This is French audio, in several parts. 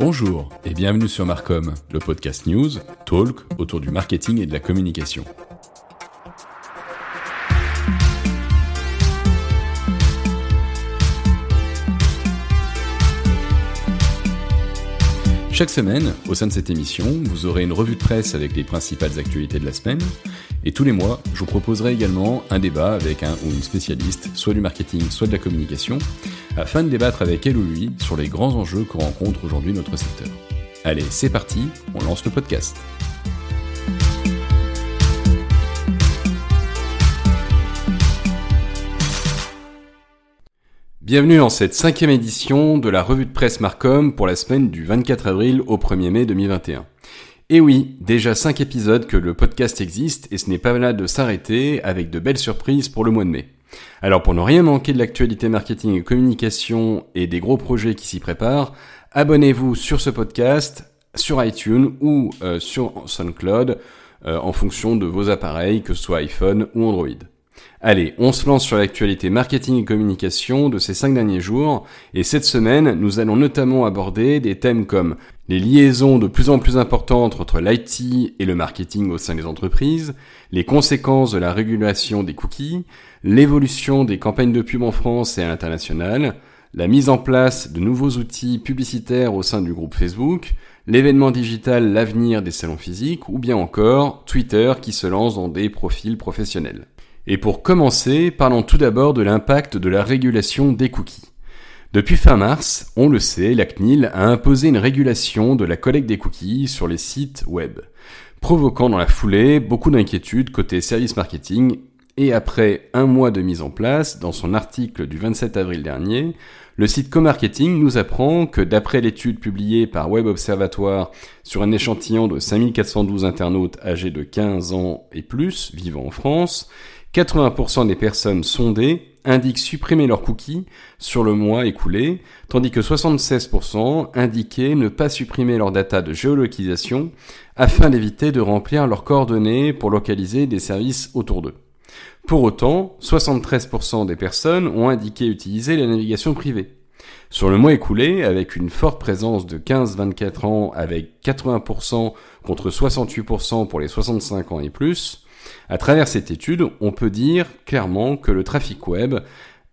Bonjour et bienvenue sur Marcom, le podcast news, talk autour du marketing et de la communication. Chaque semaine, au sein de cette émission, vous aurez une revue de presse avec les principales actualités de la semaine. Et tous les mois, je vous proposerai également un débat avec un ou une spécialiste, soit du marketing, soit de la communication, afin de débattre avec elle ou lui sur les grands enjeux que rencontre aujourd'hui notre secteur. Allez, c'est parti, on lance le podcast. Bienvenue dans cette cinquième édition de la revue de presse Marcom pour la semaine du 24 avril au 1er mai 2021. Et oui, déjà 5 épisodes que le podcast existe et ce n'est pas mal de s'arrêter avec de belles surprises pour le mois de mai. Alors pour ne rien manquer de l'actualité marketing et communication et des gros projets qui s'y préparent, abonnez-vous sur ce podcast, sur iTunes ou euh, sur SoundCloud euh, en fonction de vos appareils, que ce soit iPhone ou Android. Allez, on se lance sur l'actualité marketing et communication de ces cinq derniers jours, et cette semaine, nous allons notamment aborder des thèmes comme les liaisons de plus en plus importantes entre l'IT et le marketing au sein des entreprises, les conséquences de la régulation des cookies, l'évolution des campagnes de pub en France et à l'international, la mise en place de nouveaux outils publicitaires au sein du groupe Facebook, l'événement digital L'avenir des salons physiques, ou bien encore Twitter qui se lance dans des profils professionnels. Et pour commencer, parlons tout d'abord de l'impact de la régulation des cookies. Depuis fin mars, on le sait, la CNIL a imposé une régulation de la collecte des cookies sur les sites web, provoquant dans la foulée beaucoup d'inquiétudes côté service marketing et après un mois de mise en place, dans son article du 27 avril dernier, le site Comarketing nous apprend que d'après l'étude publiée par Web Observatoire sur un échantillon de 5412 internautes âgés de 15 ans et plus vivant en France, 80% des personnes sondées indiquent supprimer leurs cookies sur le mois écoulé, tandis que 76% indiquaient ne pas supprimer leurs data de géolocalisation afin d'éviter de remplir leurs coordonnées pour localiser des services autour d'eux. Pour autant, 73% des personnes ont indiqué utiliser la navigation privée. Sur le mois écoulé, avec une forte présence de 15-24 ans avec 80% contre 68% pour les 65 ans et plus, à travers cette étude, on peut dire clairement que le trafic web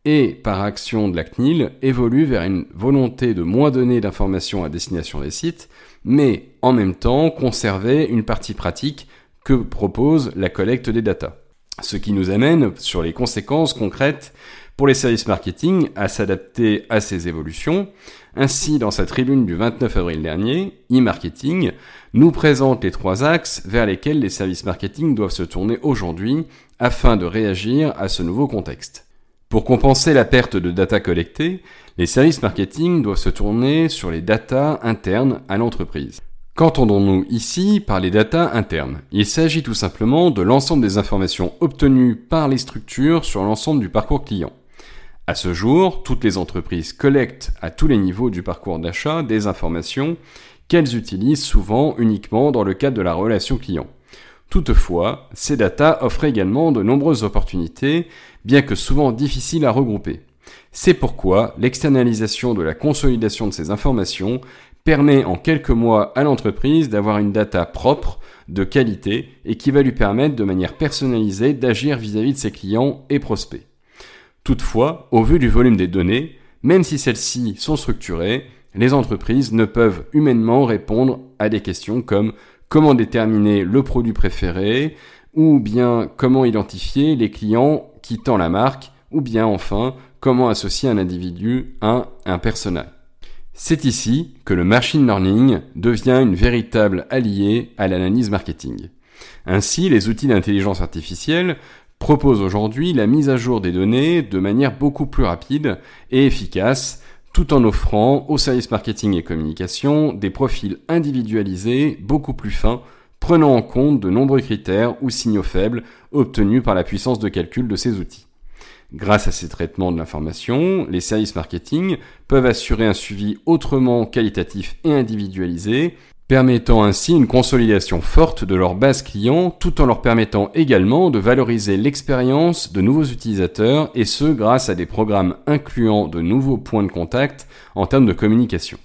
et par action de la CNIL évolue vers une volonté de moins donner d'informations à destination des sites, mais en même temps conserver une partie pratique que propose la collecte des datas. Ce qui nous amène sur les conséquences concrètes pour les services marketing à s'adapter à ces évolutions. Ainsi, dans sa tribune du 29 avril dernier, e-marketing nous présente les trois axes vers lesquels les services marketing doivent se tourner aujourd'hui afin de réagir à ce nouveau contexte. Pour compenser la perte de data collectées, les services marketing doivent se tourner sur les data internes à l'entreprise. Qu'entendons-nous ici par les data internes? Il s'agit tout simplement de l'ensemble des informations obtenues par les structures sur l'ensemble du parcours client. À ce jour, toutes les entreprises collectent à tous les niveaux du parcours d'achat des informations qu'elles utilisent souvent uniquement dans le cadre de la relation client. Toutefois, ces data offrent également de nombreuses opportunités, bien que souvent difficiles à regrouper. C'est pourquoi l'externalisation de la consolidation de ces informations permet en quelques mois à l'entreprise d'avoir une data propre, de qualité, et qui va lui permettre de manière personnalisée d'agir vis-à-vis de ses clients et prospects. Toutefois, au vu du volume des données, même si celles-ci sont structurées, les entreprises ne peuvent humainement répondre à des questions comme comment déterminer le produit préféré, ou bien comment identifier les clients quittant la marque, ou bien enfin comment associer un individu à un personnage. C'est ici que le machine learning devient une véritable alliée à l'analyse marketing. Ainsi, les outils d'intelligence artificielle propose aujourd'hui la mise à jour des données de manière beaucoup plus rapide et efficace, tout en offrant aux services marketing et communication des profils individualisés beaucoup plus fins, prenant en compte de nombreux critères ou signaux faibles obtenus par la puissance de calcul de ces outils. Grâce à ces traitements de l'information, les services marketing peuvent assurer un suivi autrement qualitatif et individualisé permettant ainsi une consolidation forte de leur base client tout en leur permettant également de valoriser l'expérience de nouveaux utilisateurs et ce grâce à des programmes incluant de nouveaux points de contact en termes de communication.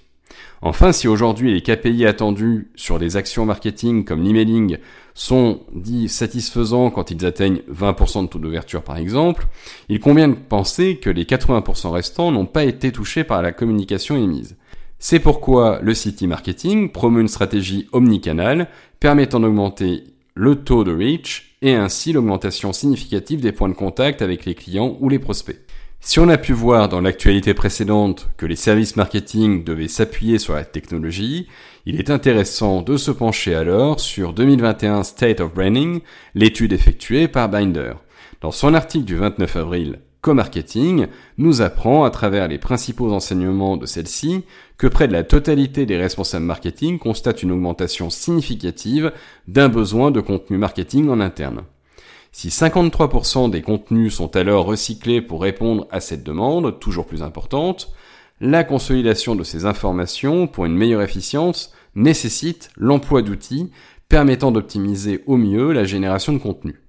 Enfin, si aujourd'hui les KPI attendus sur des actions marketing comme l'emailing sont dits satisfaisants quand ils atteignent 20% de taux d'ouverture par exemple, il convient de penser que les 80% restants n'ont pas été touchés par la communication émise. C'est pourquoi le City Marketing promeut une stratégie omnicanale permettant d'augmenter le taux de reach et ainsi l'augmentation significative des points de contact avec les clients ou les prospects. Si on a pu voir dans l'actualité précédente que les services marketing devaient s'appuyer sur la technologie, il est intéressant de se pencher alors sur 2021 State of Branding, l'étude effectuée par Binder. Dans son article du 29 avril, Co-Marketing nous apprend à travers les principaux enseignements de celle-ci que près de la totalité des responsables marketing constatent une augmentation significative d'un besoin de contenu marketing en interne. Si 53% des contenus sont alors recyclés pour répondre à cette demande, toujours plus importante, la consolidation de ces informations pour une meilleure efficience nécessite l'emploi d'outils permettant d'optimiser au mieux la génération de contenu.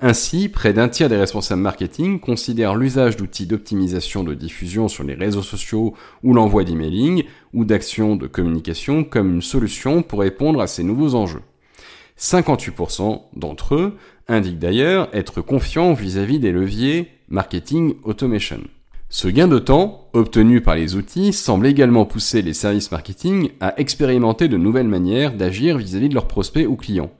Ainsi, près d'un tiers des responsables marketing considèrent l'usage d'outils d'optimisation de diffusion sur les réseaux sociaux ou l'envoi d'emailing ou d'actions de communication comme une solution pour répondre à ces nouveaux enjeux. 58% d'entre eux indiquent d'ailleurs être confiants vis-à-vis des leviers marketing automation. Ce gain de temps, obtenu par les outils, semble également pousser les services marketing à expérimenter de nouvelles manières d'agir vis-à-vis de leurs prospects ou clients.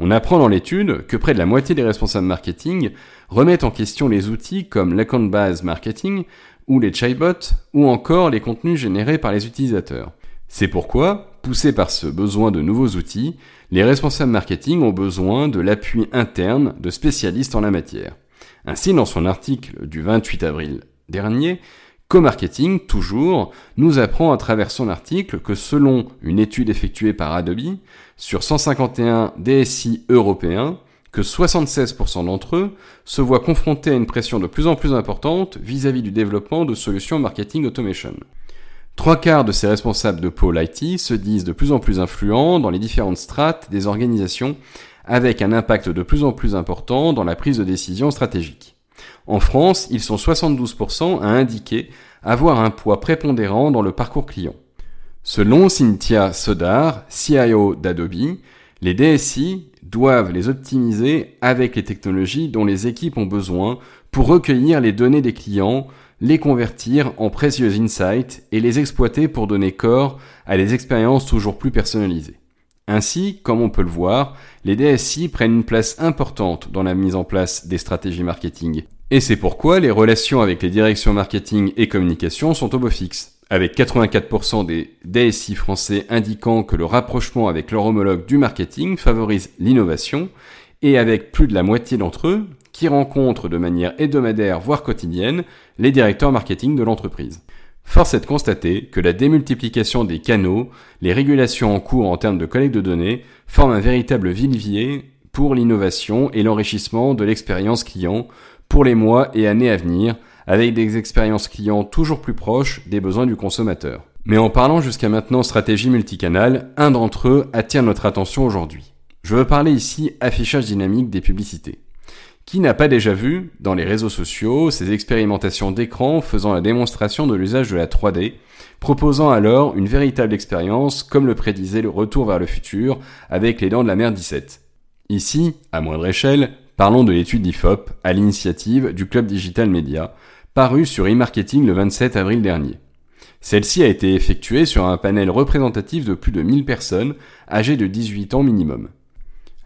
On apprend dans l'étude que près de la moitié des responsables marketing remettent en question les outils comme l'account base marketing ou les chatbots ou encore les contenus générés par les utilisateurs. C'est pourquoi, poussés par ce besoin de nouveaux outils, les responsables marketing ont besoin de l'appui interne de spécialistes en la matière. Ainsi, dans son article du 28 avril dernier, Co-Marketing, toujours, nous apprend à travers son article que selon une étude effectuée par Adobe, sur 151 DSI européens, que 76% d'entre eux se voient confrontés à une pression de plus en plus importante vis-à-vis -vis du développement de solutions marketing automation. Trois quarts de ces responsables de pôle IT se disent de plus en plus influents dans les différentes strates des organisations, avec un impact de plus en plus important dans la prise de décision stratégique. En France, ils sont 72% à indiquer avoir un poids prépondérant dans le parcours client. Selon Cynthia Sodar, CIO d'Adobe, les DSI doivent les optimiser avec les technologies dont les équipes ont besoin pour recueillir les données des clients, les convertir en précieux insights et les exploiter pour donner corps à des expériences toujours plus personnalisées. Ainsi, comme on peut le voir, les DSI prennent une place importante dans la mise en place des stratégies marketing. Et c'est pourquoi les relations avec les directions marketing et communication sont au beau fixe, avec 84% des DSI français indiquant que le rapprochement avec leur homologue du marketing favorise l'innovation, et avec plus de la moitié d'entre eux qui rencontrent de manière hebdomadaire voire quotidienne les directeurs marketing de l'entreprise. Force est de constater que la démultiplication des canaux, les régulations en cours en termes de collecte de données, forment un véritable vivier pour l'innovation et l'enrichissement de l'expérience client pour les mois et années à venir, avec des expériences clients toujours plus proches des besoins du consommateur. Mais en parlant jusqu'à maintenant stratégie multicanale, un d'entre eux attire notre attention aujourd'hui. Je veux parler ici affichage dynamique des publicités. Qui n'a pas déjà vu, dans les réseaux sociaux, ces expérimentations d'écran faisant la démonstration de l'usage de la 3D, proposant alors une véritable expérience comme le prédisait le retour vers le futur avec les dents de la mer 17 Ici, à moindre échelle, parlons de l'étude d'IFOP à l'initiative du Club Digital Media, parue sur e-marketing le 27 avril dernier. Celle-ci a été effectuée sur un panel représentatif de plus de 1000 personnes âgées de 18 ans minimum.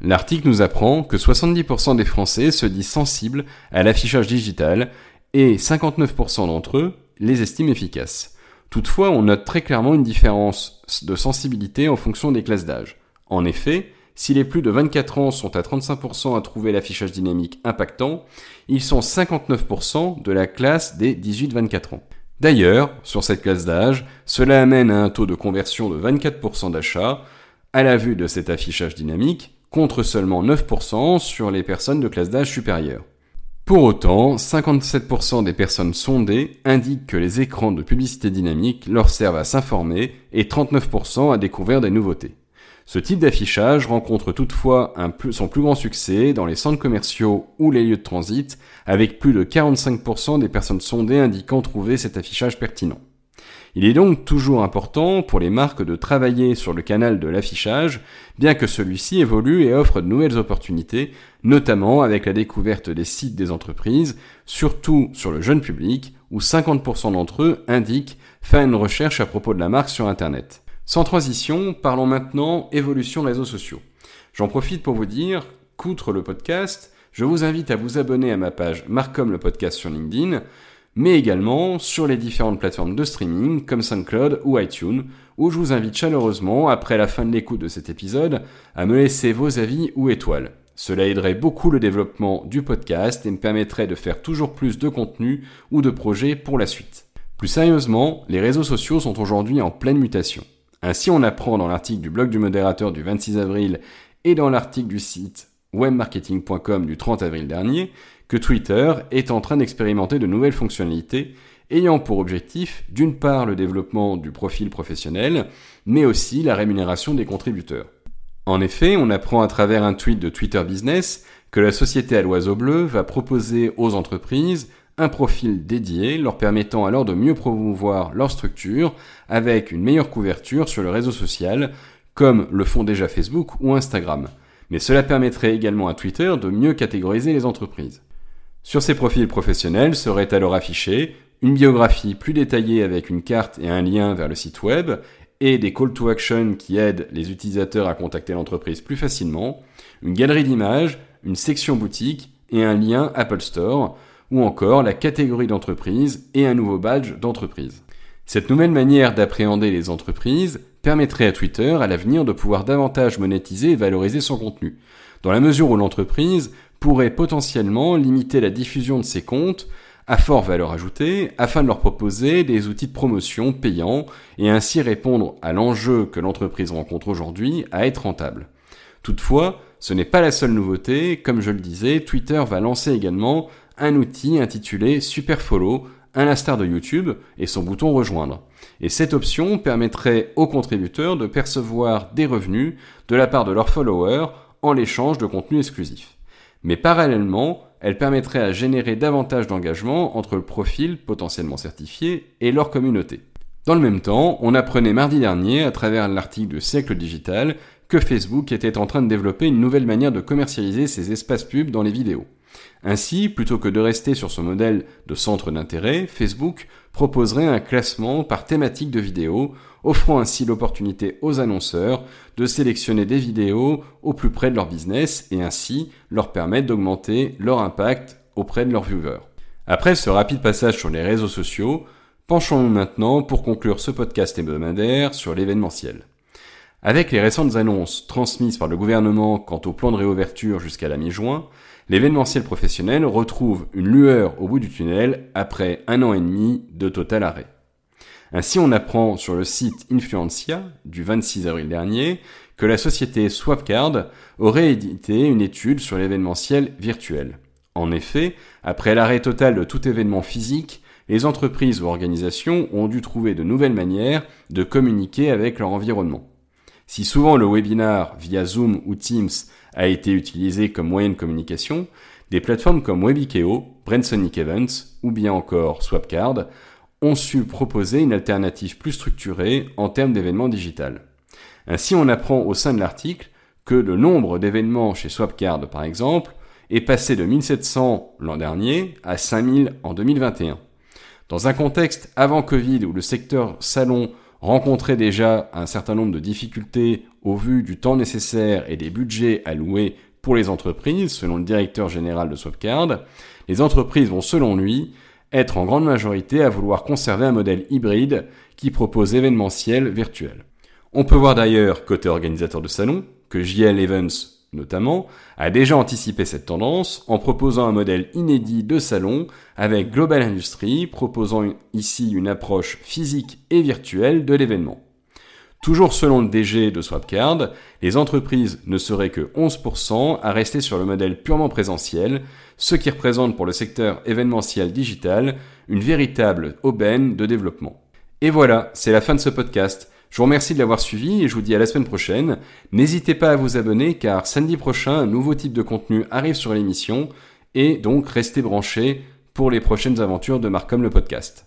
L'article nous apprend que 70% des Français se disent sensibles à l'affichage digital et 59% d'entre eux les estiment efficaces. Toutefois, on note très clairement une différence de sensibilité en fonction des classes d'âge. En effet, si les plus de 24 ans sont à 35% à trouver l'affichage dynamique impactant, ils sont 59% de la classe des 18-24 ans. D'ailleurs, sur cette classe d'âge, cela amène à un taux de conversion de 24% d'achats à la vue de cet affichage dynamique contre seulement 9% sur les personnes de classe d'âge supérieure. Pour autant, 57% des personnes sondées indiquent que les écrans de publicité dynamique leur servent à s'informer et 39% à découvrir des nouveautés. Ce type d'affichage rencontre toutefois son plus grand succès dans les centres commerciaux ou les lieux de transit, avec plus de 45% des personnes sondées indiquant trouver cet affichage pertinent. Il est donc toujours important pour les marques de travailler sur le canal de l'affichage, bien que celui-ci évolue et offre de nouvelles opportunités, notamment avec la découverte des sites des entreprises, surtout sur le jeune public, où 50% d'entre eux indiquent faire une recherche à propos de la marque sur Internet. Sans transition, parlons maintenant évolution réseaux sociaux. J'en profite pour vous dire qu'outre le podcast, je vous invite à vous abonner à ma page Marcom le podcast sur LinkedIn, mais également sur les différentes plateformes de streaming comme SoundCloud ou iTunes, où je vous invite chaleureusement, après la fin de l'écoute de cet épisode, à me laisser vos avis ou étoiles. Cela aiderait beaucoup le développement du podcast et me permettrait de faire toujours plus de contenu ou de projets pour la suite. Plus sérieusement, les réseaux sociaux sont aujourd'hui en pleine mutation. Ainsi, on apprend dans l'article du blog du modérateur du 26 avril et dans l'article du site webmarketing.com du 30 avril dernier que Twitter est en train d'expérimenter de nouvelles fonctionnalités ayant pour objectif d'une part le développement du profil professionnel, mais aussi la rémunération des contributeurs. En effet, on apprend à travers un tweet de Twitter Business que la société à l'oiseau bleu va proposer aux entreprises un profil dédié leur permettant alors de mieux promouvoir leur structure avec une meilleure couverture sur le réseau social comme le font déjà Facebook ou Instagram. Mais cela permettrait également à Twitter de mieux catégoriser les entreprises. Sur ces profils professionnels serait alors affiché une biographie plus détaillée avec une carte et un lien vers le site web et des call to action qui aident les utilisateurs à contacter l'entreprise plus facilement, une galerie d'images, une section boutique et un lien Apple Store, ou encore la catégorie d'entreprise et un nouveau badge d'entreprise. Cette nouvelle manière d'appréhender les entreprises permettrait à Twitter à l'avenir de pouvoir davantage monétiser et valoriser son contenu, dans la mesure où l'entreprise pourrait potentiellement limiter la diffusion de ses comptes à fort valeur ajoutée afin de leur proposer des outils de promotion payants et ainsi répondre à l'enjeu que l'entreprise rencontre aujourd'hui à être rentable. Toutefois, ce n'est pas la seule nouveauté, comme je le disais, Twitter va lancer également un outil intitulé Superfollow, à l'instar de YouTube, et son bouton rejoindre. Et cette option permettrait aux contributeurs de percevoir des revenus de la part de leurs followers en l'échange de contenu exclusif. Mais parallèlement, elle permettrait à générer davantage d'engagement entre le profil potentiellement certifié et leur communauté. Dans le même temps, on apprenait mardi dernier, à travers l'article de Siècle Digital, que Facebook était en train de développer une nouvelle manière de commercialiser ses espaces pubs dans les vidéos. Ainsi, plutôt que de rester sur ce modèle de centre d'intérêt, Facebook proposerait un classement par thématique de vidéos, offrant ainsi l'opportunité aux annonceurs de sélectionner des vidéos au plus près de leur business et ainsi leur permettre d'augmenter leur impact auprès de leurs viewers. Après ce rapide passage sur les réseaux sociaux, penchons-nous maintenant pour conclure ce podcast hebdomadaire sur l'événementiel. Avec les récentes annonces transmises par le gouvernement quant au plan de réouverture jusqu'à la mi-juin, l'événementiel professionnel retrouve une lueur au bout du tunnel après un an et demi de total arrêt. Ainsi, on apprend sur le site Influencia du 26 avril dernier que la société Swapcard aurait édité une étude sur l'événementiel virtuel. En effet, après l'arrêt total de tout événement physique, les entreprises ou organisations ont dû trouver de nouvelles manières de communiquer avec leur environnement. Si souvent le webinar via Zoom ou Teams a été utilisé comme moyen de communication, des plateformes comme Webikeo, Brandsonic Events ou bien encore Swapcard ont su proposer une alternative plus structurée en termes d'événements digital. Ainsi, on apprend au sein de l'article que le nombre d'événements chez Swapcard, par exemple, est passé de 1700 l'an dernier à 5000 en 2021. Dans un contexte avant Covid où le secteur salon rencontrait déjà un certain nombre de difficultés au vu du temps nécessaire et des budgets alloués pour les entreprises, selon le directeur général de Swapcard, les entreprises vont, selon lui, être en grande majorité à vouloir conserver un modèle hybride qui propose événementiel virtuel. On peut voir d'ailleurs, côté organisateur de salon, que JL Events notamment, a déjà anticipé cette tendance en proposant un modèle inédit de salon avec Global Industry proposant ici une approche physique et virtuelle de l'événement. Toujours selon le DG de Swapcard, les entreprises ne seraient que 11% à rester sur le modèle purement présentiel, ce qui représente pour le secteur événementiel digital une véritable aubaine de développement. Et voilà, c'est la fin de ce podcast. Je vous remercie de l'avoir suivi et je vous dis à la semaine prochaine. N'hésitez pas à vous abonner car samedi prochain, un nouveau type de contenu arrive sur l'émission et donc restez branchés pour les prochaines aventures de Marcom le podcast.